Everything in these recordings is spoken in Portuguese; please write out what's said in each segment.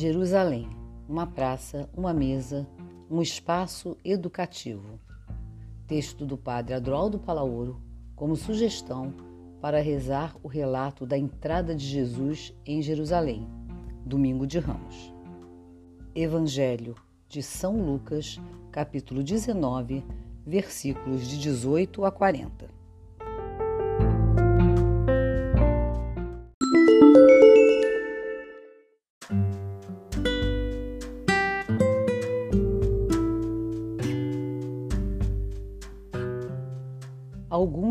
Jerusalém, uma praça, uma mesa, um espaço educativo. Texto do padre Adroaldo Palaoro, como sugestão para rezar o relato da entrada de Jesus em Jerusalém, domingo de Ramos. Evangelho de São Lucas, capítulo 19, versículos de 18 a 40.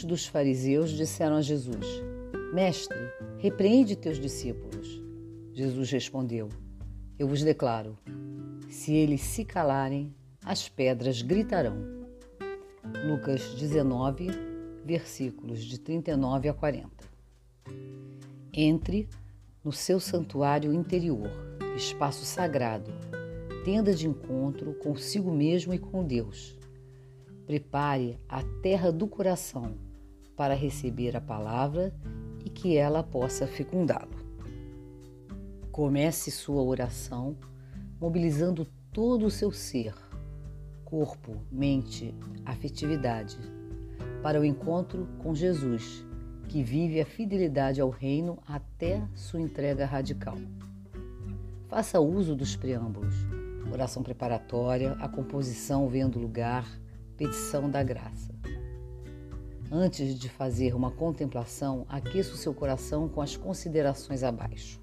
Alguns dos fariseus disseram a Jesus: Mestre, repreende teus discípulos. Jesus respondeu: Eu vos declaro, se eles se calarem, as pedras gritarão. Lucas 19, versículos de 39 a 40. Entre no seu santuário interior, espaço sagrado, tenda de encontro consigo mesmo e com Deus Prepare a terra do coração para receber a palavra e que ela possa fecundá-lo. Comece sua oração mobilizando todo o seu ser, corpo, mente, afetividade, para o encontro com Jesus, que vive a fidelidade ao reino até sua entrega radical. Faça uso dos preâmbulos, oração preparatória, a composição vendo lugar, petição da graça. Antes de fazer uma contemplação, aqueça o seu coração com as considerações abaixo.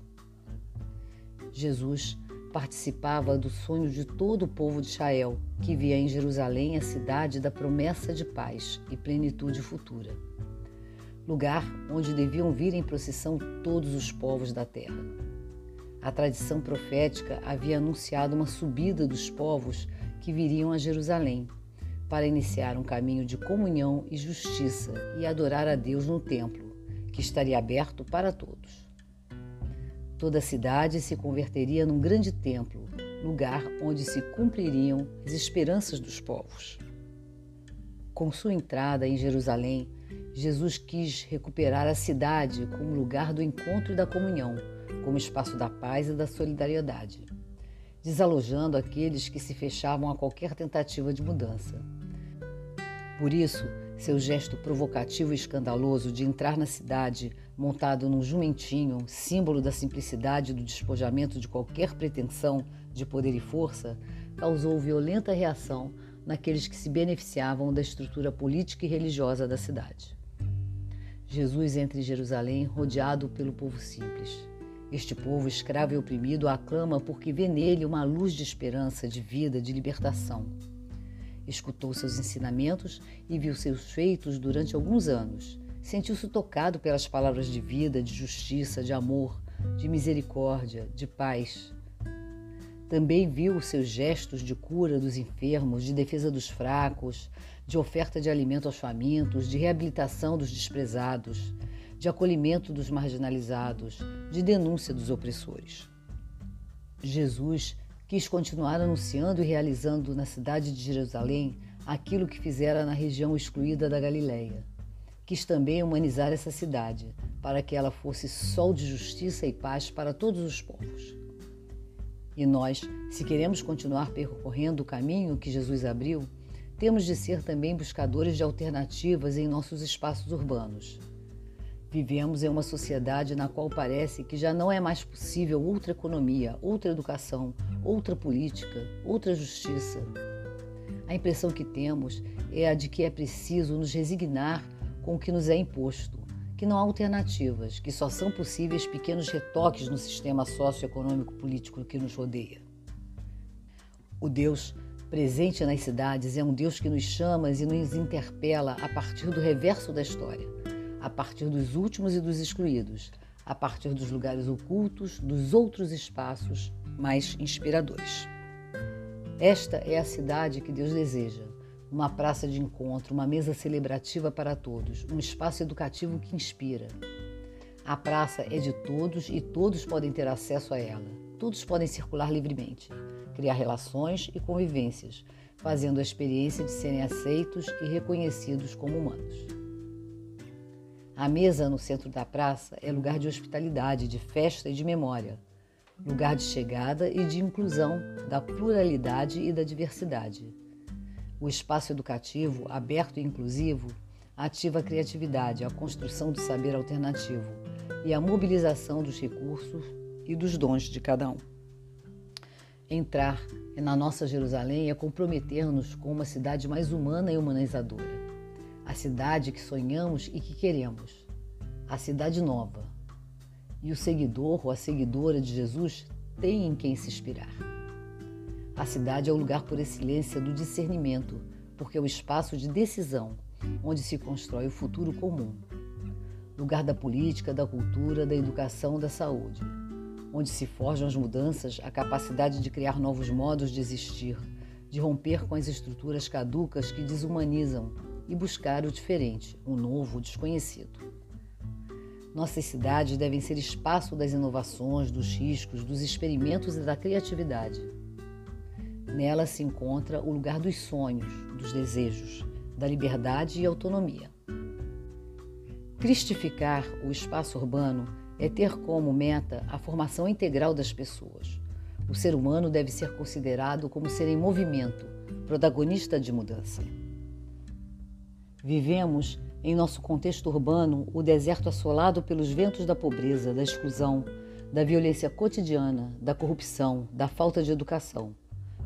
Jesus participava do sonho de todo o povo de Israel, que via em Jerusalém a cidade da promessa de paz e plenitude futura. Lugar onde deviam vir em procissão todos os povos da terra. A tradição profética havia anunciado uma subida dos povos que viriam a Jerusalém para iniciar um caminho de comunhão e justiça e adorar a Deus no templo, que estaria aberto para todos. Toda a cidade se converteria num grande templo, lugar onde se cumpririam as esperanças dos povos. Com sua entrada em Jerusalém, Jesus quis recuperar a cidade como lugar do encontro e da comunhão, como espaço da paz e da solidariedade, desalojando aqueles que se fechavam a qualquer tentativa de mudança. Por isso, seu gesto provocativo e escandaloso de entrar na cidade montado num jumentinho, símbolo da simplicidade e do despojamento de qualquer pretensão de poder e força, causou violenta reação naqueles que se beneficiavam da estrutura política e religiosa da cidade. Jesus entra em Jerusalém rodeado pelo povo simples. Este povo escravo e oprimido aclama porque vê nele uma luz de esperança, de vida, de libertação. Escutou seus ensinamentos e viu seus feitos durante alguns anos. Sentiu-se tocado pelas palavras de vida, de justiça, de amor, de misericórdia, de paz. Também viu seus gestos de cura dos enfermos, de defesa dos fracos, de oferta de alimento aos famintos, de reabilitação dos desprezados, de acolhimento dos marginalizados, de denúncia dos opressores. Jesus quis continuar anunciando e realizando na cidade de Jerusalém aquilo que fizera na região excluída da Galileia. Quis também humanizar essa cidade, para que ela fosse sol de justiça e paz para todos os povos. E nós, se queremos continuar percorrendo o caminho que Jesus abriu, temos de ser também buscadores de alternativas em nossos espaços urbanos. Vivemos em uma sociedade na qual parece que já não é mais possível outra economia, outra educação, outra política, outra justiça. A impressão que temos é a de que é preciso nos resignar com o que nos é imposto, que não há alternativas, que só são possíveis pequenos retoques no sistema socioeconômico político que nos rodeia. O Deus presente nas cidades é um Deus que nos chama e nos interpela a partir do reverso da história, a partir dos últimos e dos excluídos, a partir dos lugares ocultos, dos outros espaços mais inspiradores. Esta é a cidade que Deus deseja. Uma praça de encontro, uma mesa celebrativa para todos, um espaço educativo que inspira. A praça é de todos e todos podem ter acesso a ela. Todos podem circular livremente, criar relações e convivências, fazendo a experiência de serem aceitos e reconhecidos como humanos. A mesa no centro da praça é lugar de hospitalidade, de festa e de memória. lugar de chegada e de inclusão da pluralidade e da diversidade. O espaço educativo, aberto e inclusivo, ativa a criatividade, a construção do saber alternativo e a mobilização dos recursos e dos dons de cada um. Entrar na nossa Jerusalém é comprometer-nos com uma cidade mais humana e humanizadora. A cidade que sonhamos e que queremos. A cidade nova. E o seguidor ou a seguidora de Jesus tem em quem se inspirar. A cidade é o lugar por excelência do discernimento, porque é o espaço de decisão onde se constrói o futuro comum. Lugar da política, da cultura, da educação, da saúde. Onde se forjam as mudanças, a capacidade de criar novos modos de existir, de romper com as estruturas caducas que desumanizam e buscar o diferente, o novo, o desconhecido. Nossas cidades devem ser espaço das inovações, dos riscos, dos experimentos e da criatividade. Nela se encontra o lugar dos sonhos, dos desejos, da liberdade e autonomia. Cristificar o espaço urbano é ter como meta a formação integral das pessoas. O ser humano deve ser considerado como ser em movimento, protagonista de mudança. Vivemos, em nosso contexto urbano, o deserto assolado pelos ventos da pobreza, da exclusão, da violência cotidiana, da corrupção, da falta de educação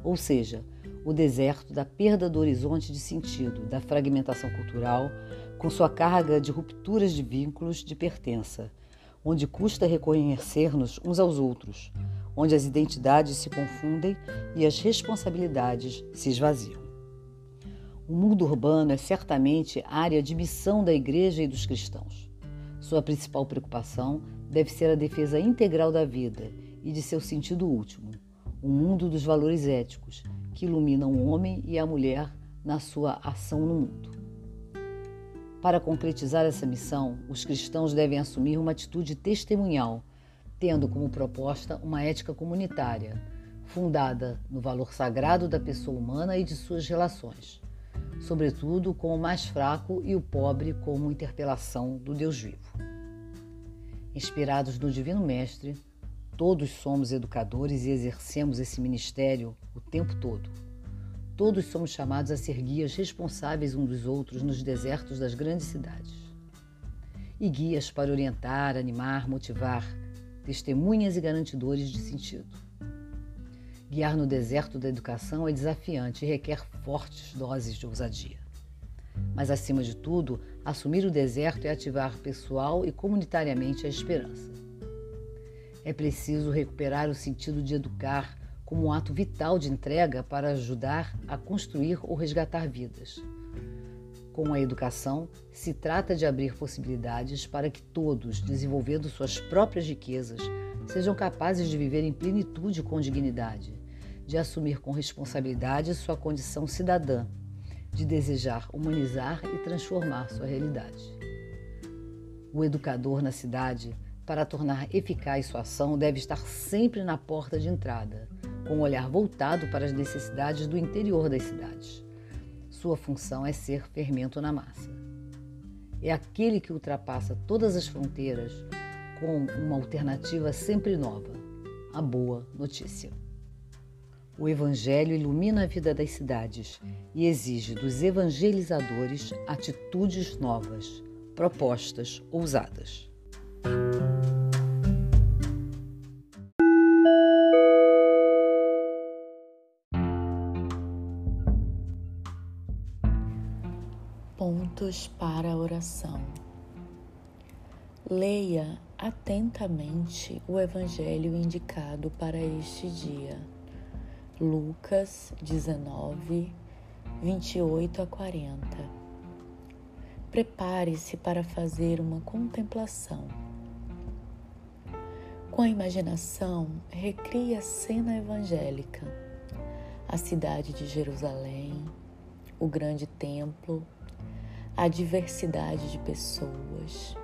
ou seja, o deserto da perda do horizonte de sentido, da fragmentação cultural, com sua carga de rupturas de vínculos de pertença, onde custa reconhecer-nos uns aos outros, onde as identidades se confundem e as responsabilidades se esvaziam. O mundo urbano é certamente área de missão da Igreja e dos cristãos. Sua principal preocupação deve ser a defesa integral da vida e de seu sentido último, o mundo dos valores éticos que iluminam o homem e a mulher na sua ação no mundo. Para concretizar essa missão, os cristãos devem assumir uma atitude testemunhal, tendo como proposta uma ética comunitária, fundada no valor sagrado da pessoa humana e de suas relações, sobretudo com o mais fraco e o pobre como interpelação do Deus vivo. Inspirados no Divino Mestre, Todos somos educadores e exercemos esse ministério o tempo todo. Todos somos chamados a ser guias responsáveis uns dos outros nos desertos das grandes cidades. E guias para orientar, animar, motivar, testemunhas e garantidores de sentido. Guiar no deserto da educação é desafiante e requer fortes doses de ousadia. Mas, acima de tudo, assumir o deserto é ativar pessoal e comunitariamente a esperança. É preciso recuperar o sentido de educar como um ato vital de entrega para ajudar a construir ou resgatar vidas. Com a educação, se trata de abrir possibilidades para que todos, desenvolvendo suas próprias riquezas, sejam capazes de viver em plenitude com dignidade, de assumir com responsabilidade sua condição cidadã, de desejar humanizar e transformar sua realidade. O educador na cidade para tornar eficaz sua ação, deve estar sempre na porta de entrada, com o olhar voltado para as necessidades do interior das cidades. Sua função é ser fermento na massa. É aquele que ultrapassa todas as fronteiras com uma alternativa sempre nova, a boa notícia. O Evangelho ilumina a vida das cidades e exige dos evangelizadores atitudes novas, propostas ousadas. Pontos para a oração. Leia atentamente o evangelho indicado para este dia. Lucas 19, 28 a 40. Prepare-se para fazer uma contemplação com a imaginação, recria a cena evangélica, a cidade de Jerusalém, o grande templo, a diversidade de pessoas.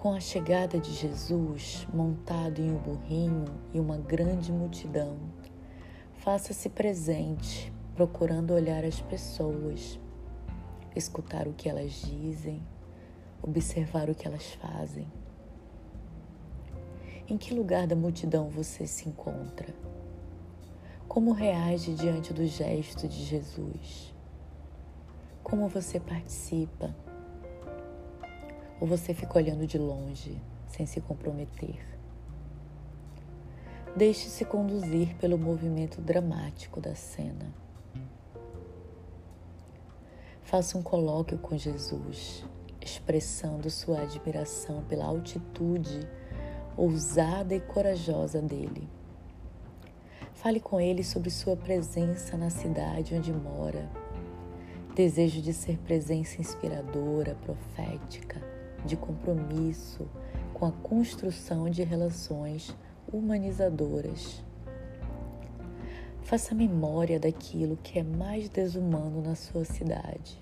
Com a chegada de Jesus montado em um burrinho e uma grande multidão, faça-se presente, procurando olhar as pessoas, escutar o que elas dizem, observar o que elas fazem Em que lugar da multidão você se encontra? Como reage diante do gesto de Jesus? Como você participa? Ou você fica olhando de longe, sem se comprometer? Deixe-se conduzir pelo movimento dramático da cena. Faça um colóquio com Jesus, expressando sua admiração pela altitude ousada e corajosa dele. Fale com ele sobre sua presença na cidade onde mora, desejo de ser presença inspiradora, profética, de compromisso com a construção de relações humanizadoras. Faça memória daquilo que é mais desumano na sua cidade.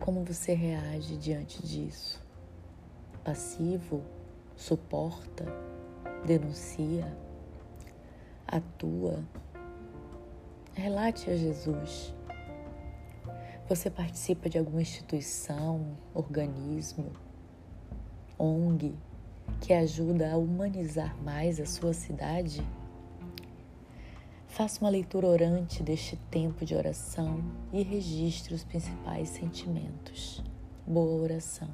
Como você reage diante disso? Passivo? Suporta? Denuncia? Atua? Relate a Jesus. Você participa de alguma instituição, organismo, ONG que ajuda a humanizar mais a sua cidade? Faça uma leitura orante deste tempo de oração e registre os principais sentimentos. Boa oração.